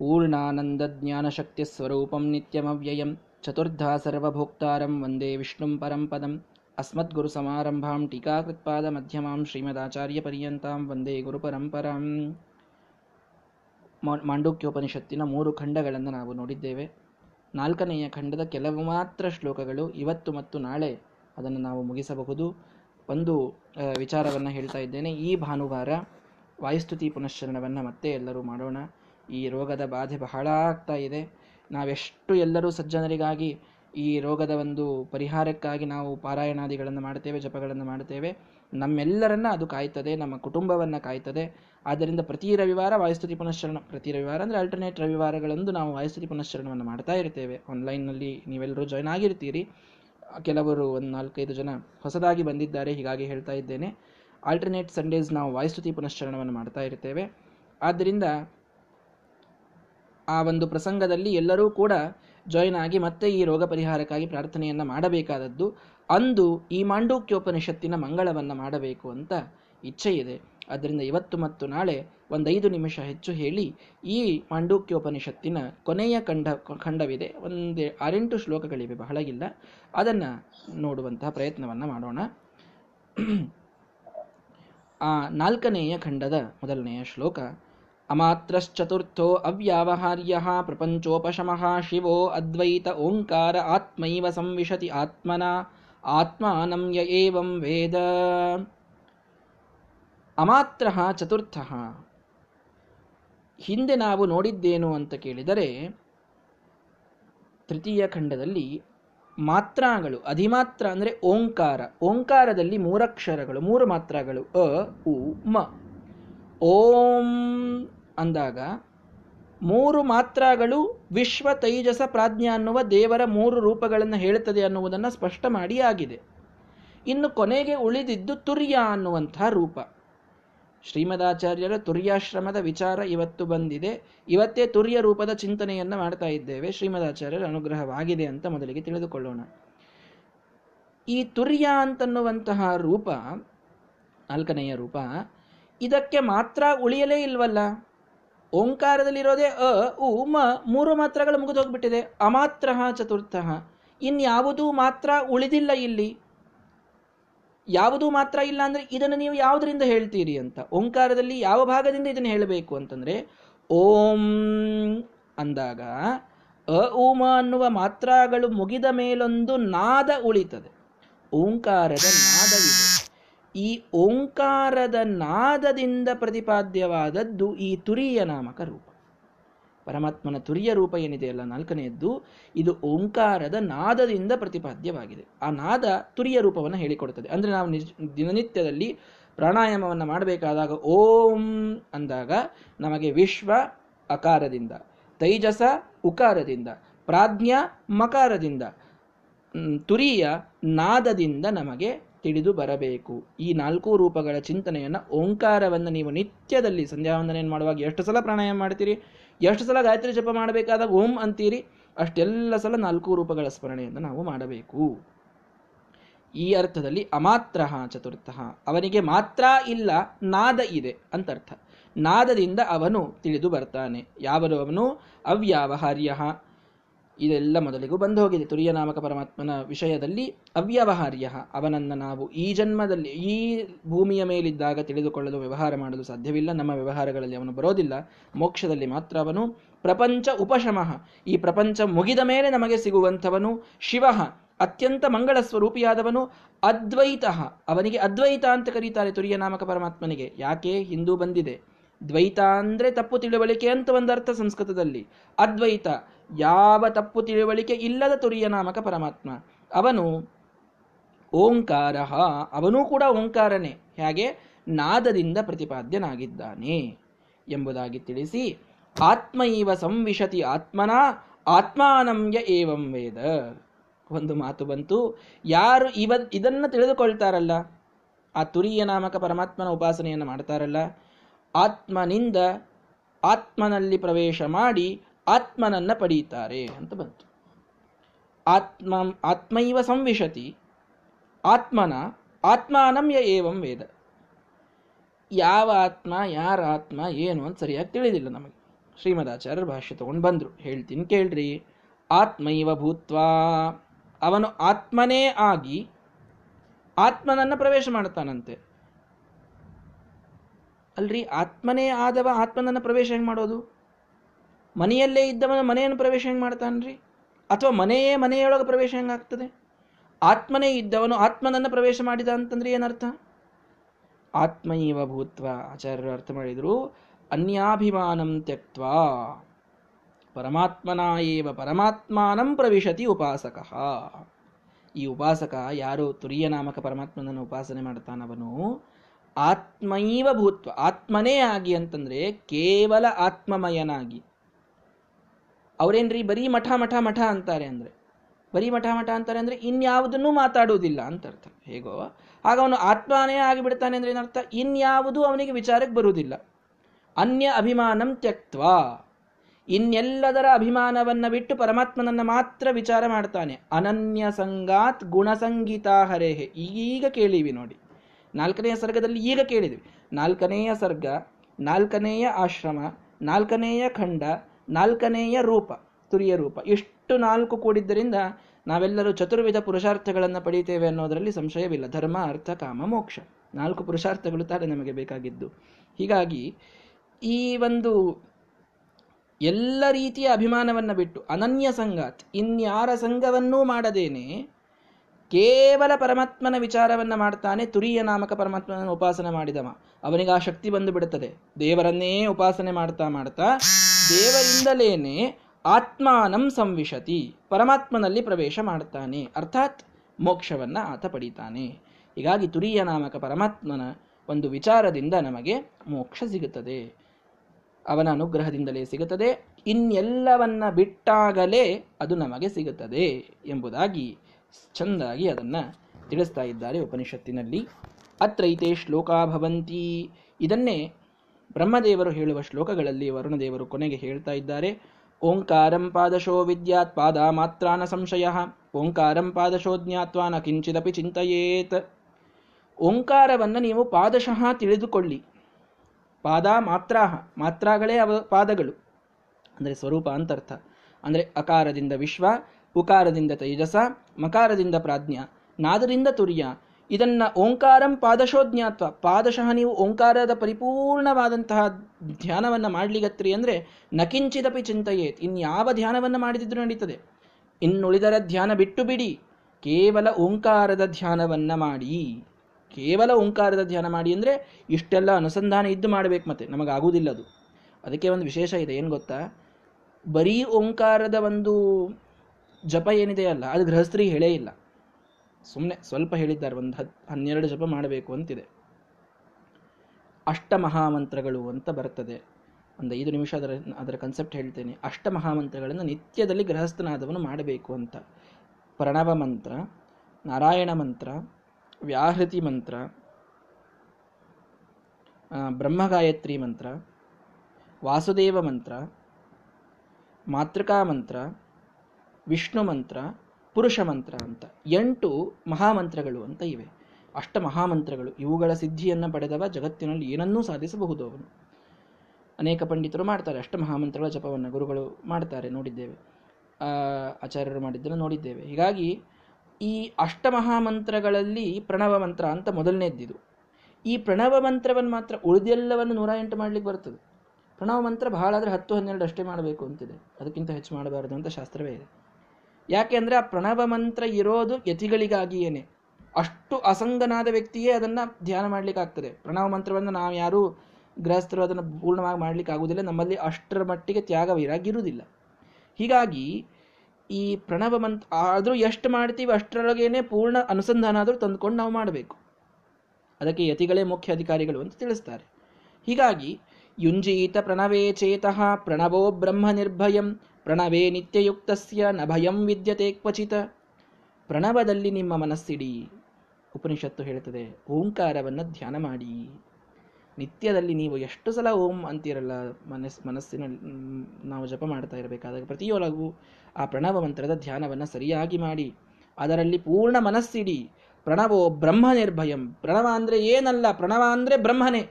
पूर्णानन्दज्ञानशक्तिस्वरूपं नित्यमव्ययं चतुर्धा सर्वभोक्तारं वन्दे विष्णुं परं पदम् अस्मद्गुरुसमारम्भां टीकाकृत्पादमध्यमां ಶ್ರೀಮದಾಚಾರ್ಯಪರ್ಯಂತಾಂ ವಂದೇ ಗುರುಪರಂಪರಾಂ ಮಾಂಡೂಕ್ಯೋಪನಿಷತ್ತಿನ ಮೂರು ಖಂಡಗಳನ್ನು ನಾವು ನೋಡಿದ್ದೇವೆ ನಾಲ್ಕನೆಯ ಖಂಡದ ಕೆಲವು ಮಾತ್ರ ಶ್ಲೋಕಗಳು ಇವತ್ತು ಮತ್ತು ನಾಳೆ ಅದನ್ನು ನಾವು ಮುಗಿಸಬಹುದು ಒಂದು ವಿಚಾರವನ್ನು ಹೇಳ್ತಾ ಇದ್ದೇನೆ ಈ ಭಾನುವಾರ ವಾಯುಸ್ತುತಿ ಪುನಶ್ಚರಣವನ್ನು ಮತ್ತೆ ಎಲ್ಲರೂ ಮಾಡೋಣ ಈ ರೋಗದ ಬಾಧೆ ಬಹಳ ಆಗ್ತಾ ಇದೆ. ನಾವೆಷ್ಟು ಎಲ್ಲರೂ ಸಜ್ಜನರಿಗಾಗಿ ಈ ರೋಗದ ಒಂದು ಪರಿಹಾರಕ್ಕಾಗಿ ನಾವು ಪಾರಾಯಣಾದಿಗಳನ್ನು ಮಾಡ್ತೇವೆ ಜಪಗಳನ್ನು ಮಾಡ್ತೇವೆ ನಮ್ಮೆಲ್ಲರನ್ನ ಅದು ಕಾಯ್ತದೆ, ನಮ್ಮ ಕುಟುಂಬವನ್ನು ಕಾಯ್ತದೆ. ಆದ್ದರಿಂದ ಪ್ರತಿ ರವಿವಾರ ವಾಯುಸ್ತುತಿ ಪುನಶ್ಚರಣ, ಪ್ರತಿ ರವಿವಾರ ಅಂದರೆ ಆಲ್ಟರ್ನೇಟ್ ರವಿವಾರಗಳಂದು ನಾವು ವಾಯುಸ್ತುತಿ ಪುನಶ್ಚರಣವನ್ನು ಮಾಡ್ತಾ ಇರ್ತೇವೆ. ಆನ್ಲೈನ್ನಲ್ಲಿ ನೀವೆಲ್ಲರೂ ಜಾಯ್ನ್ ಆಗಿರ್ತೀರಿ. ಕೆಲವರು ಒಂದು ನಾಲ್ಕೈದು ಜನ ಹೊಸದಾಗಿ ಬಂದಿದ್ದಾರೆ, ಹೀಗಾಗಿ ಹೇಳ್ತಾ ಇದ್ದೇನೆ. ಆಲ್ಟರ್ನೇಟ್ ಸಂಡೇಸ್ ನಾವು ವಾಯುಸ್ತುತಿ ಪುನಶ್ಚರಣವನ್ನು ಮಾಡ್ತಾ ಇರ್ತೇವೆ. ಆದ್ದರಿಂದ ಆ ಒಂದು ಪ್ರಸಂಗದಲ್ಲಿ ಎಲ್ಲರೂ ಕೂಡ ಜಾಯಿನ್ ಆಗಿ ಮತ್ತೆ ಈ ರೋಗ ಪರಿಹಾರಕ್ಕಾಗಿ ಪ್ರಾರ್ಥನೆಯನ್ನು ಮಾಡಬೇಕಾದದ್ದು. ಅಂದು ಈ ಮಾಂಡೂಕ್ಯೋಪನಿಷತ್ತಿನ ಮಂಗಳವನ್ನು ಮಾಡಬೇಕು ಅಂತ ಇಚ್ಛೆ ಇದೆ. ಅದರಿಂದ ಇವತ್ತು ಮತ್ತು ನಾಳೆ ಒಂದೈದು ನಿಮಿಷ ಹೆಚ್ಚು ಹೇಳಿ ಈ ಮಾಂಡೂಕ್ಯೋಪನಿಷತ್ತಿನ ಕೊನೆಯ ಖಂಡ, ಖಂಡವಿದೆ. ಒಂದು ಆರೆಂಟು ಶ್ಲೋಕಗಳಿವೆ, ಬಹಳ ಇಲ್ಲ. ಅದನ್ನ ನೋಡುವಂತಹ ಪ್ರಯತ್ನವನ್ನು ಮಾಡೋಣ. ಆ ನಾಲ್ಕನೆಯ ಖಂಡದ ಮೊದಲನೆಯ ಶ್ಲೋಕ. ಅಮಾತ್ರಶ್ಚತುರ್ಥೋ ಅವ್ಯಾವಹಾರ್ಯ ಪ್ರಪಂಚೋಪಶಮಃ ಶಿವೋ ಅದ್ವೈತ ಓಂಕಾರ ಆತ್ಮೈವ ಸಂವಿಶತಿ ಆತ್ಮನ ಆತ್ಮಾನಂಯ ಏವಂ ವೇದ ಅಮಾತ್ರ ಚತುರ್ಥ ಹಿಂದೆ ನಾವು ನೋಡಿದ್ದೇನು ಅಂತ ಕೇಳಿದರೆ, ತೃತೀಯ ಖಂಡದಲ್ಲಿ ಮಾತ್ರಾಗಳು, ಅಧಿಮಾತ್ರ ಅಂದರೆ ಓಂಕಾರ, ಓಂಕಾರದಲ್ಲಿ ಮೂರಕ್ಷರಗಳು, ಮೂರು ಮಾತ್ರಗಳು, ಅ, ಉ, ಮ. ಓಂ ಅಂದಾಗ ಮೂರು ಮಾತ್ರಗಳು ವಿಶ್ವ ತೈಜಸ ಪ್ರಾಜ್ಞ ಅನ್ನುವ ದೇವರ ಮೂರು ರೂಪಗಳನ್ನು ಹೇಳುತ್ತದೆ ಅನ್ನುವುದನ್ನು ಸ್ಪಷ್ಟ ಮಾಡಿ ಆಗಿದೆ. ಇನ್ನು ಕೊನೆಗೆ ಉಳಿದಿದ್ದು ತುರ್ಯ ಅನ್ನುವಂಥ ರೂಪ. ಶ್ರೀಮದಾಚಾರ್ಯರ ತುರ್ಯಾಶ್ರಮದ ವಿಚಾರ ಇವತ್ತು ಬಂದಿದೆ. ಇವತ್ತೇ ತುರ್ಯ ರೂಪದ ಚಿಂತನೆಯನ್ನು ಮಾಡ್ತಾ ಇದ್ದೇವೆ. ಶ್ರೀಮದಾಚಾರ್ಯರ ಅನುಗ್ರಹವಾಗಿದೆ ಅಂತ ಮೊದಲಿಗೆ ತಿಳಿದುಕೊಳ್ಳೋಣ. ಈ ತುರ್ಯ ಅಂತನ್ನುವಂತಹ ರೂಪ ನಾಲ್ಕನೆಯ ರೂಪ ಇದಕ್ಕೆ ಮಾತ್ರ ಉಳಿಯಲೇ ಇಲ್ವಲ್ಲ? ಓಂಕಾರದಲ್ಲಿರೋದೇ ಅ, ಉ, ಮ ಮೂರು ಮಾತ್ರಗಳು ಮುಗಿದು ಹೋಗ್ಬಿಟ್ಟಿದೆ ಅಮಾತ್ರ ಚತುರ್ಥ. ಇನ್ಯಾವುದೂ ಮಾತ್ರ ಉಳಿದಿಲ್ಲ ಇಲ್ಲಿ. ಯಾವುದೂ ಮಾತ್ರ ಇಲ್ಲ ಅಂದ್ರೆ ಇದನ್ನು ನೀವು ಯಾವುದರಿಂದ ಹೇಳ್ತೀರಿ ಅಂತ? ಓಂಕಾರದಲ್ಲಿ ಯಾವ ಭಾಗದಿಂದ ಇದನ್ನು ಹೇಳಬೇಕು ಅಂತಂದ್ರೆ, ಓಂ ಅಂದಾಗ, ಅ ಉಮ ಅನ್ನುವ ಮಾತ್ರಗಳು ಮುಗಿದ ಮೇಲೊಂದು ನಾದ ಉಳಿತದೆ. ಓಂಕಾರದ ನಾದವಿದೆ. ಈ ಓಂಕಾರದ ನಾದದಿಂದ ಪ್ರತಿಪಾದ್ಯವಾದದ್ದು ಈ ತುರಿಯ ನಾಮಕ ರೂಪ. ಪರಮಾತ್ಮನ ತುರಿಯ ರೂಪ ಏನಿದೆಯಲ್ಲ ನಾಲ್ಕನೆಯದ್ದು, ಇದು ಓಂಕಾರದ ನಾದದಿಂದ ಪ್ರತಿಪಾದ್ಯವಾಗಿದೆ. ಆ ನಾದ ತುರಿಯ ರೂಪವನ್ನು ಹೇಳಿಕೊಡುತ್ತದೆ. ಅಂದರೆ ನಾವು ನಿಜ, ದಿನನಿತ್ಯದಲ್ಲಿ ಪ್ರಾಣಾಯಾಮವನ್ನು ಮಾಡಬೇಕಾದಾಗ ಓಂ ಅಂದಾಗ ನಮಗೆ ವಿಶ್ವ ಅಕಾರದಿಂದ, ತೈಜಸ ಉಕಾರದಿಂದ, ಪ್ರಾಜ್ಞ ಮಕಾರದಿಂದ ತುರಿಯ ನಾದದಿಂದ ನಮಗೆ ತಿಳಿದು ಬರಬೇಕು. ಈ ನಾಲ್ಕು ರೂಪಗಳ ಚಿಂತನೆಯನ್ನು ಓಂಕಾರವನ್ನು ನೀವು ನಿತ್ಯದಲ್ಲಿ ಸಂಧ್ಯಾವಂದನೆಯನ್ನು ಮಾಡುವಾಗ ಎಷ್ಟು ಸಲ ಪ್ರಾಣಾಯಾಮ ಮಾಡ್ತೀರಿ? ಎಷ್ಟು ಸಲ ಗಾಯತ್ರಿ ಜಪ ಮಾಡಬೇಕಾದಾಗ ಓಂ ಅಂತೀರಿ? ಅಷ್ಟೆಲ್ಲ ಸಲ ನಾಲ್ಕು ರೂಪಗಳ ಸ್ಮರಣೆಯನ್ನು ನಾವು ಮಾಡಬೇಕು. ಈ ಅರ್ಥದಲ್ಲಿ ಅಮಾತ್ರ ಚತುರ್ಥ. ಅವನಿಗೆ ಮಾತ್ರ ಇಲ್ಲ, ನಾದ ಇದೆ ಅಂತರ್ಥ. ನಾದದಿಂದ ಅವನು ತಿಳಿದು ಬರ್ತಾನೆ. ಯಾವನು ಅವನು? ಅವ್ಯಾವಹಾರ್ಯ. ಇದೆಲ್ಲ ಮೊದಲಿಗೂ ಬಂದು ಹೋಗಿದೆ. ತುರಿಯ ನಾಮಕ ಪರಮಾತ್ಮನ ವಿಷಯದಲ್ಲಿ ಅವ್ಯವಹಾರ್ಯ. ಅವನನ್ನು ನಾವು ಈ ಜನ್ಮದಲ್ಲಿ, ಈ ಭೂಮಿಯ ಮೇಲಿದ್ದಾಗ ತಿಳಿದುಕೊಳ್ಳಲು ವ್ಯವಹಾರ ಮಾಡಲು ಸಾಧ್ಯವಿಲ್ಲ. ನಮ್ಮ ವ್ಯವಹಾರಗಳಲ್ಲಿ ಅವನು ಬರೋದಿಲ್ಲ. ಮೋಕ್ಷದಲ್ಲಿ ಮಾತ್ರ ಅವನು ಪ್ರಪಂಚ ಉಪಶಮಃ. ಈ ಪ್ರಪಂಚ ಮುಗಿದ ಮೇಲೆ ನಮಗೆ ಸಿಗುವಂಥವನು ಶಿವ. ಅತ್ಯಂತ ಮಂಗಳ ಸ್ವರೂಪಿಯಾದವನು ಅದ್ವೈತ. ಅವನಿಗೆ ಅದ್ವೈತ ಅಂತ ಕರೀತಾರೆ ತುರಿಯ ನಾಮಕ ಪರಮಾತ್ಮನಿಗೆ. ಯಾಕೆ? ಹಿಂದೂ ಬಂದಿದೆ. ದ್ವೈತ ಅಂದರೆ ತಪ್ಪು ತಿಳುವಳಿಕೆ ಅಂತ ಒಂದರ್ಥ ಸಂಸ್ಕೃತದಲ್ಲಿ. ಅದ್ವೈತ. ಯಾವ ತಪ್ಪು ತಿಳುವಳಿಕೆ ಇಲ್ಲದ ತುರಿಯ ನಾಮಕ ಪರಮಾತ್ಮ. ಅವನು ಓಂಕಾರ, ಅವನೂ ಕೂಡ ಓಂಕಾರನೇ, ಹಾಗೆ? ನಾದದಿಂದ ಪ್ರತಿಪಾದ್ಯನಾಗಿದ್ದಾನೆ ಎಂಬುದಾಗಿ ತಿಳಿಸಿ ಆತ್ಮ ಇವ ಸಂವಿಶತಿ ಆತ್ಮನ ಆತ್ಮಾನಂಯ ಏವಂ ವೇದ. ಒಂದು ಮಾತು ಬಂತು, ಯಾರು ಇವ, ಇದನ್ನು ತಿಳಿದುಕೊಳ್ತಾರಲ್ಲ? ಆ ತುರಿಯ ನಾಮಕ ಪರಮಾತ್ಮನ ಉಪಾಸನೆಯನ್ನು ಮಾಡ್ತಾರಲ್ಲ? ಆತ್ಮನಿಂದ ಆತ್ಮನಲ್ಲಿ ಪ್ರವೇಶ ಮಾಡಿ ಆತ್ಮನನ್ನ ಪಡೀತಾರೆ ಅಂತ ಬಂತು. ಆತ್ಮ, ಆತ್ಮೈವ ಸಂವಿಶತಿ, ಆತ್ಮನ ಆತ್ಮಾನಮ್ಯ ಏವಂ ವೇದ. ಯಾವ ಆತ್ಮ, ಯಾರ ಆತ್ಮ, ಏನು ಅಂತ ಸರಿಯಾಗಿ ತಿಳಿದಿಲ್ಲ ನಮಗೆ. ಶ್ರೀಮದಾಚಾರ್ಯರ ಭಾಷ್ಯ ತಗೊಂಡು ಬಂದರು. ಹೇಳ್ತೀನಿ ಕೇಳ್ರಿ. ಆತ್ಮೈವ ಭೂತ್ವಾ. ಅವನು ಆತ್ಮನೇ ಆಗಿ ಆತ್ಮನನ್ನು ಪ್ರವೇಶ ಮಾಡ್ತಾನಂತೆ. ಅಲ್ರಿ, ಆತ್ಮನೇ ಆದವ ಆತ್ಮನನ್ನು ಪ್ರವೇಶ ಹೆಂಗೆ ಮಾಡೋದು? ಮನೆಯಲ್ಲೇ ಇದ್ದವನ ಮನೆಯನ್ನು ಪ್ರವೇಶ ಹೆಂಗೆ ಮಾಡ್ತಾನ್ರಿ? ಅಥವಾ ಮನೆಯೇ ಮನೆಯೊಳಗೆ ಪ್ರವೇಶ ಹೆಂಗಾಗ್ತದೆ ಆತ್ಮನೇ ಇದ್ದವನು ಆತ್ಮನನ್ನು ಪ್ರವೇಶ ಮಾಡಿದ ಅಂತಂದ್ರೆ ಏನರ್ಥ? ಆತ್ಮೈವ ಭೂತ್ವ ಆಚಾರ್ಯರು ಅರ್ಥ ಮಾಡಿದರು. ಅನ್ಯಾಭಿಮಾನಂ ತ್ಯಕ್ತ ಪರಮಾತ್ಮನ ಏವ ಪರಮಾತ್ಮಾನಂ ಪ್ರವಿಶತಿ ಉಪಾಸಕ. ಈ ಉಪಾಸಕ ಯಾರು? ತುರಿಯ ನಾಮಕ ಪರಮಾತ್ಮನನ್ನು ಉಪಾಸನೆ ಮಾಡ್ತಾನವನು. ಆತ್ಮೈವ ಭೂತ್ವ ಆತ್ಮನೇ ಆಗಿ ಅಂತಂದರೆ ಕೇವಲ ಆತ್ಮಮಯನಾಗಿ. ಅವರೇನ್ರಿ ಬರೀ ಮಠ ಮಠ ಮಠ ಅಂತಾರೆ ಅಂದರೆ? ಬರೀ ಮಠ ಮಠ ಅಂತಾರೆ ಅಂದರೆ ಇನ್ಯಾವುದನ್ನು ಮಾತಾಡುವುದಿಲ್ಲ ಅಂತ ಅರ್ಥ. ಹೇಗೋ ಆಗ ಅವನು ಆತ್ಮಾನೇ ಆಗಿಬಿಡ್ತಾನೆ ಅಂದರೆ ಏನರ್ಥ? ಇನ್ಯಾವುದು ಅವನಿಗೆ ವಿಚಾರಕ್ಕೆ ಬರುವುದಿಲ್ಲ. ಅನ್ಯ ಅಭಿಮಾನಂ ತ್ಯಕ್ತ್ವ. ಇನ್ನೆಲ್ಲದರ ಅಭಿಮಾನವನ್ನು ಬಿಟ್ಟು ಪರಮಾತ್ಮನನ್ನ ಮಾತ್ರ ವಿಚಾರ ಮಾಡ್ತಾನೆ. ಅನನ್ಯ ಸಂಗಾತ್ ಗುಣಸಂಗೀತ ಹರೇಹೆ. ಈಗ ಕೇಳೀವಿ ನೋಡಿ. ನಾಲ್ಕನೆಯ ಸರ್ಗದಲ್ಲಿ ಈಗ ಕೇಳಿದ್ವಿ. ನಾಲ್ಕನೆಯ ಸರ್ಗ, ನಾಲ್ಕನೆಯ ಆಶ್ರಮ, ನಾಲ್ಕನೆಯ ಖಂಡ ನಾಲ್ಕನೆಯ ರೂಪ, ತುರಿಯ ರೂಪ. ಇಷ್ಟು ನಾಲ್ಕು ಕೂಡಿದ್ದರಿಂದ ನಾವೆಲ್ಲರೂ ಚತುರ್ವಿಧ ಪುರುಷಾರ್ಥಗಳನ್ನು ಪಡೀತೇವೆ ಅನ್ನೋದರಲ್ಲಿ ಸಂಶಯವಿಲ್ಲ. ಧರ್ಮ, ಅರ್ಥ, ಕಾಮ, ಮೋಕ್ಷ. ನಾಲ್ಕು ಪುರುಷಾರ್ಥಗಳು ತಾನೆ ನಮಗೆ ಬೇಕಾಗಿದ್ದು. ಹೀಗಾಗಿ ಈ ಒಂದು ಎಲ್ಲ ರೀತಿಯ ಅಭಿಮಾನವನ್ನು ಬಿಟ್ಟು ಅನನ್ಯ ಸಂಗಾತ್, ಇನ್ಯಾರ ಸಂಘವನ್ನೂ ಮಾಡದೇನೆ, ಕೇವಲ ಪರಮಾತ್ಮನ ವಿಚಾರವನ್ನ ಮಾಡ್ತಾನೆ ತುರಿಯ ನಾಮಕ ಪರಮಾತ್ಮನನ್ನು ಉಪಾಸನೆ ಮಾಡಿದವ. ಅವನಿಗೆ ಆ ಶಕ್ತಿ ಬಂದು ಬಿಡುತ್ತದೆ. ದೇವರನ್ನೇ ಉಪಾಸನೆ ಮಾಡ್ತಾ ಮಾಡ್ತಾ ದೇವರಿಂದಲೇನೆ ಆತ್ಮಾನಂ ಸಂವಿಶತಿ. ಪರಮಾತ್ಮನಲ್ಲಿ ಪ್ರವೇಶ ಮಾಡ್ತಾನೆ ಅರ್ಥಾತ್ ಮೋಕ್ಷವನ್ನ ಆತ ಪಡಿತಾನೆ. ಹೀಗಾಗಿ ತುರಿಯ ನಾಮಕ ಪರಮಾತ್ಮನ ಒಂದು ವಿಚಾರದಿಂದ ನಮಗೆ ಮೋಕ್ಷ ಸಿಗುತ್ತದೆ. ಅವನ ಅನುಗ್ರಹದಿಂದಲೇ ಸಿಗುತ್ತದೆ. ಇನ್ನೆಲ್ಲವನ್ನ ಬಿಟ್ಟಾಗಲೇ ಅದು ನಮಗೆ ಸಿಗುತ್ತದೆ ಎಂಬುದಾಗಿ ಚಂದಾಗಿ ಅದನ್ನು ತಿಳಿಸ್ತಾ ಇದ್ದಾರೆ ಉಪನಿಷತ್ತಿನಲ್ಲಿ. ಅತ್ರೈತೆ ಶ್ಲೋಕಾ ಭವಂತಿ. ಇದನ್ನೇ ಬ್ರಹ್ಮದೇವರು ಹೇಳುವ ಶ್ಲೋಕಗಳಲ್ಲಿ ವರುಣದೇವರು ಕೊನೆಗೆ ಹೇಳ್ತಾ ಇದ್ದಾರೆ, ಓಂಕಾರಂ ಪಾದಶೋ ವಿದ್ಯಾತ್ ಪಾದ ಮಾತ್ರಾನ ಸಂಶಯ, ಓಂಕಾರಂ ಪಾದಶೋ ಜ್ಞಾತ್ವಾ ಕಿಂಚಿದಪಿ ಚಿಂತೆಯೇತ್. ಓಂಕಾರವನ್ನು ನೀವು ಪಾದಶಃ ತಿಳಿದುಕೊಳ್ಳಿ. ಪಾದ ಮಾತ್ರಾಹ ಮಾತ್ರಗಳೇ ಅವ ಪಾದಗಳು. ಅಂದರೆ ಸ್ವರೂಪ ಅಂತರ್ಥ. ಅಂದರೆ ಅಕಾರದಿಂದ ವಿಶ್ವ, ಉಕಾರದಿಂದ ತೇಜಸ, ಮಕಾರದಿಂದ ಪ್ರಾಜ್ಞ, ನಾದರಿಂದ ತುರ್ಯ ಇದನ್ನ ಓಂಕಾರಂ ಪಾದಶೋಜ್ಞಾತ್ವ. ಪಾದಶಃ ನೀವು ಓಂಕಾರದ ಪರಿಪೂರ್ಣವಾದಂತಹ ಧ್ಯಾನವನ್ನು ಮಾಡ್ಲಿಗತ್ರಿ ಅಂದರೆ ನಕಿಂಚಿದಪಿ ಚಿಂತೆಯೇತ್. ಇನ್ಯಾವ ಧ್ಯಾನವನ್ನು ಮಾಡಿದ್ರು ನಡೀತದೆ. ಇನ್ನುಳಿದರ ಧ್ಯಾನ ಬಿಟ್ಟು ಬಿಡಿ. ಕೇವಲ ಓಂಕಾರದ ಧ್ಯಾನವನ್ನು ಮಾಡಿ. ಕೇವಲ ಓಂಕಾರದ ಧ್ಯಾನ ಮಾಡಿ ಅಂದರೆ ಇಷ್ಟೆಲ್ಲ ಅನುಸಂಧಾನ ಇದ್ದು ಮಾಡಬೇಕು ಮತ್ತೆ. ನಮಗಾಗುವುದಿಲ್ಲ ಅದು. ಅದಕ್ಕೆ ಒಂದು ವಿಶೇಷ ಇದೆ. ಏನು ಗೊತ್ತಾ? ಬರೀ ಓಂಕಾರದ ಒಂದು ಜಪ ಏನಿದೆ ಅಲ್ಲ ಅದು ಗೃಹಸ್ಥರಿಗೆ ಹೇಳೇ ಇಲ್ಲ. ಸುಮ್ಮನೆ ಸ್ವಲ್ಪ ಹೇಳಿದ್ದಾರೆ, ಒಂದು ಹತ್, ಹನ್ನೆರಡು ಜಪ ಮಾಡಬೇಕು ಅಂತಿದೆ. ಅಷ್ಟ ಮಹಾಮಂತ್ರಗಳು ಅಂತ ಬರ್ತದೆ. ಒಂದು ಐದು ನಿಮಿಷ ಅದರ ಅದರ ಕನ್ಸೆಪ್ಟ್ ಹೇಳ್ತೇನೆ. ಅಷ್ಟ ಮಹಾಮಂತ್ರಗಳನ್ನು ನಿತ್ಯದಲ್ಲಿ ಗೃಹಸ್ಥನಾದವನು ಮಾಡಬೇಕು ಅಂತ. ಪ್ರಣವ ಮಂತ್ರ, ನಾರಾಯಣ ಮಂತ್ರ, ವ್ಯಾಹೃತಿ ಮಂತ್ರ ಬ್ರಹ್ಮಗಾಯತ್ರಿ ಮಂತ್ರ, ವಾಸುದೇವ ಮಂತ್ರ, ಮಾತೃಕಾ ಮಂತ್ರ, ವಿಷ್ಣು ಮಂತ್ರ ಪುರುಷ ಮಂತ್ರ ಅಂತ. ಎಂಟು ಮಹಾಮಂತ್ರಗಳು ಅಂತ ಇವೆ. ಅಷ್ಟ ಮಹಾಮಂತ್ರಗಳು. ಇವುಗಳ ಸಿದ್ಧಿಯನ್ನು ಪಡೆದವ ಜಗತ್ತಿನಲ್ಲಿ ಏನನ್ನೂ ಸಾಧಿಸಬಹುದು ಅವನು. ಅನೇಕ ಪಂಡಿತರು ಮಾಡ್ತಾರೆ. ಅಷ್ಟ ಮಹಾಮಂತ್ರಗಳ ಜಪವನ್ನು ಗುರುಗಳು ಮಾಡ್ತಾರೆ. ನೋಡಿದ್ದೇವೆ. ಆಚಾರ್ಯರು ಮಾಡಿದ್ದನ್ನು ನೋಡಿದ್ದೇವೆ. ಹೀಗಾಗಿ ಈ ಅಷ್ಟ ಮಹಾಮಂತ್ರಗಳಲ್ಲಿ ಪ್ರಣವ ಮಂತ್ರ ಅಂತ ಮೊದಲನೇದ್ದಿದು. ಈ ಪ್ರಣವ ಮಂತ್ರವನ್ನು ಮಾತ್ರ ಉಳಿದೆಲ್ಲವನ್ನು ನೂರ ಎಂಟು ಮಾಡ್ಲಿಕ್ಕೆ ಬರ್ತದೆ. ಪ್ರಣವ ಮಂತ್ರ ಬಹಳ ಆದರೆ ಹತ್ತು ಹನ್ನೆರಡು ಅಷ್ಟೇ ಮಾಡಬೇಕು ಅಂತಿದೆ. ಅದಕ್ಕಿಂತ ಹೆಚ್ಚು ಮಾಡಬಾರದು ಅಂತ ಶಾಸ್ತ್ರವೇ ಇದೆ. ಯಾಕೆ ಅಂದರೆ ಆ ಪ್ರಣವ ಮಂತ್ರ ಇರೋದು ಯತಿಗಳಿಗಾಗಿಯೇನೆ. ಅಷ್ಟು ಅಸಂಗನಾದ ವ್ಯಕ್ತಿಯೇ ಅದನ್ನು ಧ್ಯಾನ ಮಾಡ್ಲಿಕ್ಕೆ ಆಗ್ತದೆ. ಪ್ರಣವ ಮಂತ್ರವನ್ನು ನಾವು ಯಾರೂ ಗೃಹಸ್ಥರು ಅದನ್ನು ಪೂರ್ಣವಾಗಿ ಮಾಡ್ಲಿಕ್ಕೆ ಆಗುವುದಿಲ್ಲ. ನಮ್ಮಲ್ಲಿ ಅಷ್ಟರ ಮಟ್ಟಿಗೆ ತ್ಯಾಗ ವೈರಾಗಿರುವುದಿಲ್ಲ ಹೀಗಾಗಿ ಈ ಪ್ರಣವ ಮಂತ್ರ ಆದರೂ ಎಷ್ಟು ಮಾಡ್ತೀವಿ ಅಷ್ಟರೊಳಗೇನೆ ಪೂರ್ಣ ಅನುಸಂಧಾನ ಆದರೂ ತಂದುಕೊಂಡು ನಾವು ಮಾಡಬೇಕು. ಅದಕ್ಕೆ ಯತಿಗಳೇ ಮುಖ್ಯ ಅಧಿಕಾರಿಗಳು ಅಂತ ತಿಳಿಸ್ತಾರೆ. ಹೀಗಾಗಿ ಯುಂಜೀತ ಪ್ರಣವೇ ಚೇತಃ ಪ್ರಣವೋ ಬ್ರಹ್ಮ ನಿರ್ಭಯಂ ಪ್ರಣವೇ ನಿತ್ಯಯುಕ್ತಸ್ಯ ನ ಭಯಂ ವಿದ್ಯತೆ ಕ್ವಚಿತ. ಪ್ರಣವದಲ್ಲಿ ನಿಮ್ಮ ಮನಸ್ಸಿಡಿ. ಉಪನಿಷತ್ತು ಹೇಳುತ್ತದೆ ಓಂಕಾರವನ್ನು ಧ್ಯಾನ ಮಾಡಿ. ನಿತ್ಯದಲ್ಲಿ ನೀವು ಎಷ್ಟು ಸಲ ಓಂ ಅಂತೀರಲ್ಲ, ಮನಸ್ ಮನಸ್ಸಿನಲ್ಲಿ ನಾವು ಜಪ ಮಾಡ್ತಾ ಇರಬೇಕಾದಾಗ ಪ್ರತಿಯೊಳಗೂ ಆ ಪ್ರಣವ ಮಂತ್ರದ ಧ್ಯಾನವನ್ನು ಸರಿಯಾಗಿ ಮಾಡಿ. ಅದರಲ್ಲಿ ಪೂರ್ಣ ಮನಸ್ಸಿಡಿ. ಪ್ರಣವೋ ಬ್ರಹ್ಮ ನಿರ್ಭಯಂ. ಪ್ರಣವ ಅಂದರೆ ಏನಲ್ಲ, ಪ್ರಣವ ಅಂದರೆ ಬ್ರಹ್ಮನೇ.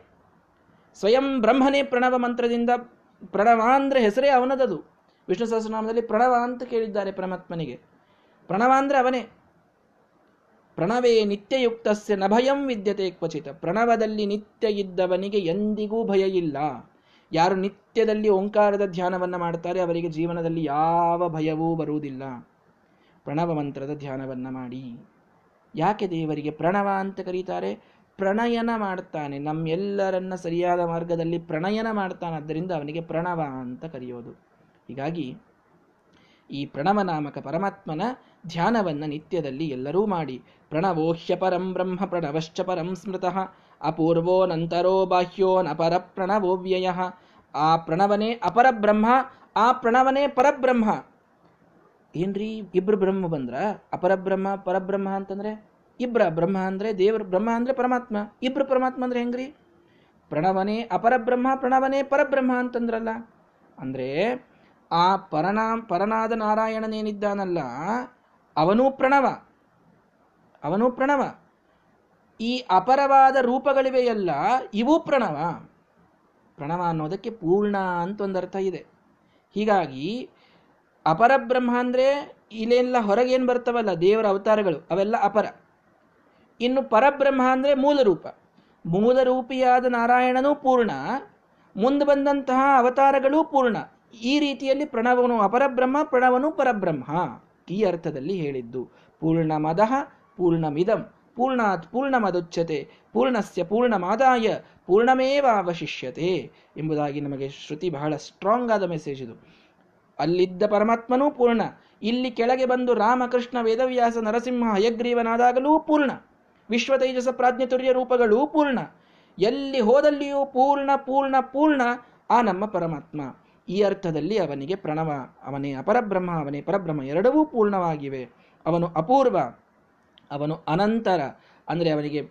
ಸ್ವಯಂ ಬ್ರಹ್ಮನೇ ಪ್ರಣವ ಮಂತ್ರದಿಂದ, ಪ್ರಣವ ಅಂದರೆ ಹೆಸರೇ ಅವನದದು. ವಿಷ್ಣು ಸಹಸ್ರನಾಮದಲ್ಲಿ ಪ್ರಣವ ಅಂತ ಕೇಳಿದ್ದಾರೆ ಪರಮಾತ್ಮನಿಗೆ. ಪ್ರಣವ ಅಂದರೆ ಅವನೇ. ಪ್ರಣವೇ ನಿತ್ಯಯುಕ್ತಸ್ಯ ನಭಯಂ ವಿದ್ಯತೆ ಕ್ವಚಿತ. ಪ್ರಣವದಲ್ಲಿ ನಿತ್ಯ ಇದ್ದವನಿಗೆ ಎಂದಿಗೂ ಭಯ ಇಲ್ಲ. ಯಾರು ನಿತ್ಯದಲ್ಲಿ ಓಂಕಾರದ ಧ್ಯಾನವನ್ನು ಮಾಡ್ತಾರೆ ಅವರಿಗೆ ಜೀವನದಲ್ಲಿ ಯಾವ ಭಯವೂ ಬರುವುದಿಲ್ಲ. ಪ್ರಣವ ಮಂತ್ರದ ಧ್ಯಾನವನ್ನು ಮಾಡಿ. ಯಾಕೆ ದೇವರಿಗೆ ಪ್ರಣವ ಅಂತ ಕರೀತಾರೆ? ಪ್ರಣಯನ ಮಾಡ್ತಾನೆ. ನಮ್ಮೆಲ್ಲರನ್ನ ಸರಿಯಾದ ಮಾರ್ಗದಲ್ಲಿ ಪ್ರಣಯನ ಮಾಡ್ತಾನೆ. ಅದರಿಂದ ಅವನಿಗೆ ಪ್ರಣವ ಅಂತ ಕರೆಯೋದು. ಹೀಗಾಗಿ ಈ ಪ್ರಣವ ನಾಮಕ ಪರಮಾತ್ಮನ ಧ್ಯಾನವನ್ನು ನಿತ್ಯದಲ್ಲಿ ಎಲ್ಲರೂ ಮಾಡಿ, ಪ್ರಣವೋಹ್ಯ ಪರಂ ಬ್ರಹ್ಮ ಪ್ರಣವಶ್ಚ ಪರಂ ಸ್ಮೃತಃ ಅಪೂರ್ವೋ ನಂತರೋ ಬಾಹ್ಯೋ ನಪರ ಪ್ರಣವೋವ್ಯಯ ಆ ಪ್ರಣವನೇ ಅಪರ ಬ್ರಹ್ಮ, ಆ ಪ್ರಣವನೇ ಪರಬ್ರಹ್ಮ ಏನ್ರಿ ಇಬ್ರು ಬ್ರಹ್ಮ ಬಂದ್ರ? ಅಪರಬ್ರಹ್ಮ ಪರಬ್ರಹ್ಮ ಅಂತಂದ್ರೆ ಇಬ್ರ ಬ್ರಹ್ಮ ಅಂದ್ರೆ ದೇವ್ರ ಬ್ರಹ್ಮ ಅಂದ್ರೆ ಪರಮಾತ್ಮ. ಇಬ್ರು ಪರಮಾತ್ಮ ಅಂದ್ರೆ ಹೆಂಗ್ರಿ? ಪ್ರಣವನೇ ಅಪರ ಬ್ರಹ್ಮ, ಪ್ರಣವನೇ ಪರಬ್ರಹ್ಮ ಅಂತಂದ್ರಲ್ಲ. ಅಂದ್ರೆ ಆ ಪರನಾಮ್ ಪರನಾದ ನಾರಾಯಣನೇನಿದ್ದಾನಲ್ಲ, ಅವನೂ ಪ್ರಣವ. ಅವನೂ ಪ್ರಣವ. ಈ ಅಪರವಾದ ರೂಪಗಳಿವೆಯಲ್ಲ, ಇವೂ ಪ್ರಣವ. ಪ್ರಣವ ಅನ್ನೋದಕ್ಕೆ ಪೂರ್ಣ ಅಂತ ಒಂದರ್ಥ ಇದೆ. ಹೀಗಾಗಿ, ಅಪರ ಬ್ರಹ್ಮ ಅಂದರೆ ಇಲ್ಲೆಲ್ಲ ಹೊರಗೇನು ಬರ್ತವಲ್ಲ, ದೇವರ ಅವತಾರಗಳು, ಅವೆಲ್ಲ ಅಪರ. ಇನ್ನು ಪರಬ್ರಹ್ಮ ಅಂದರೆ ಮೂಲ ರೂಪ ಮೂಲ ರೂಪಿಯಾದ ನಾರಾಯಣನೂ ಪೂರ್ಣ, ಮುಂದೆ ಬಂದಂತಹ ಅವತಾರಗಳೂ ಪೂರ್ಣ. ಈ ರೀತಿಯಲ್ಲಿ ಪ್ರಣವನು ಅಪರಬ್ರಹ್ಮ, ಪ್ರಣವನು ಪರಬ್ರಹ್ಮ. ಈ ಅರ್ಥದಲ್ಲಿ ಹೇಳಿದ್ದು, ಪೂರ್ಣಮದಃ ಪೂರ್ಣಮಿದಂ, ಪೂರ್ಣಾತ್ ಪೂರ್ಣಮದುಚ್ಯತೆ, ಪೂರ್ಣಸ್ಯ ಪೂರ್ಣಮಾದಾಯ ಪೂರ್ಣಮೇವ ಅವಶಿಷ್ಯತೆ ಎಂಬುದಾಗಿ ನಮಗೆ ಶ್ರುತಿ ಬಹಳ ಸ್ಟ್ರಾಂಗ್ ಆದ ಮೆಸೇಜ್ ಇದು. ಅಲ್ಲಿದ್ದ ಪರಮಾತ್ಮನೂ ಪೂರ್ಣ, ಇಲ್ಲಿ ಕೆಳಗೆ ಬಂದು ರಾಮಕೃಷ್ಣ, ವೇದವ್ಯಾಸ, ನರಸಿಂಹ, ಹಯಗ್ರೀವನಾದಾಗಲೂ ಪೂರ್ಣ ವಿಶ್ವ ತೇಜಸ ಪ್ರಾಜ್ಞತುರ್ಯ ರೂಪಗಳೂ ಪೂರ್ಣ. ಎಲ್ಲಿ ಹೋದಲ್ಲಿಯೂ ಪೂರ್ಣ ಪೂರ್ಣ ಪೂರ್ಣ ಆ ನಮ್ಮ ಪರಮಾತ್ಮ. ಈ ಅರ್ಥದಲ್ಲಿ ಅವನಿಗೆ ಪ್ರಣವ, ಅವನೇ ಅಪರಬ್ರಹ್ಮ, ಅವನೇ ಪರಬ್ರಹ್ಮ ಎರಡವೂ ಪೂರ್ಣವಾಗಿವೆ. ಅವನು ಅಪೂರ್ವ, ಅವನು ಅನಂತರ, ಅಂದರೆ ಅವನಿಗೆ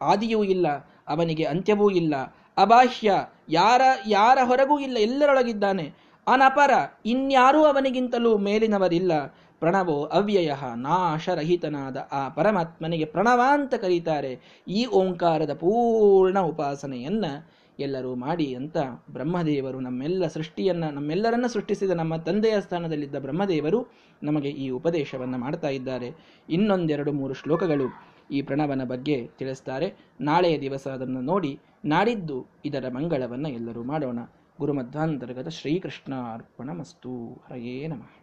ಆದಿಯೂ ಇಲ್ಲ, ಅವನಿಗೆ ಅಂತ್ಯವೂ ಇಲ್ಲ, ಅಬಾಹ್ಯ, ಯಾರ ಯಾರ ಹೊರಗೂ ಇಲ್ಲ, ಎಲ್ಲರೊಳಗಿದ್ದಾನೆ. ಅನಪರ, ಇನ್ಯಾರೂ ಅವನಿಗಿಂತಲೂ ಮೇಲಿನವರಿಲ್ಲ. ಪ್ರಣವೋ ಅವ್ಯಯ, ನಾಶರಹಿತನಾದ ಆ ಪರಮಾತ್ಮನಿಗೆ ಪ್ರಣವ ಅಂತ ಕರೀತಾರೆ. ಈ ಓಂಕಾರದ ಪೂರ್ಣ ಉಪಾಸನೆಯನ್ನ ಎಲ್ಲರೂ ಮಾಡಿ ಅಂತ ಬ್ರಹ್ಮದೇವರು ನಮ್ಮೆಲ್ಲ ಸೃಷ್ಟಿಯನ್ನು, ನಮ್ಮೆಲ್ಲರನ್ನ ಸೃಷ್ಟಿಸಿದ ನಮ್ಮ ತಂದೆಯ ಸ್ಥಾನದಲ್ಲಿದ್ದ ಬ್ರಹ್ಮದೇವರು ನಮಗೆ ಈ ಉಪದೇಶವನ್ನು ಮಾಡ್ತಾ ಇದ್ದಾರೆ. ಇನ್ನೊಂದೆರಡು ಮೂರು ಶ್ಲೋಕಗಳು ಈ ಪ್ರಣವನ ಬಗ್ಗೆ ತಿಳಿಸ್ತಾರೆ. ನಾಳೆಯ ದಿವಸ ಅದನ್ನು ನೋಡಿ ನಾಡಿದ್ದು ಇದರ ಮಂಗಳವನ್ನು ಎಲ್ಲರೂ ಮಾಡೋಣ. ಗುರುಮಧ್ವಾಂತರ್ಗತ ಶ್ರೀಕೃಷ್ಣ ಅರ್ಪಣ ಮಸ್ತು ಹರಯೇ ನಮಃ.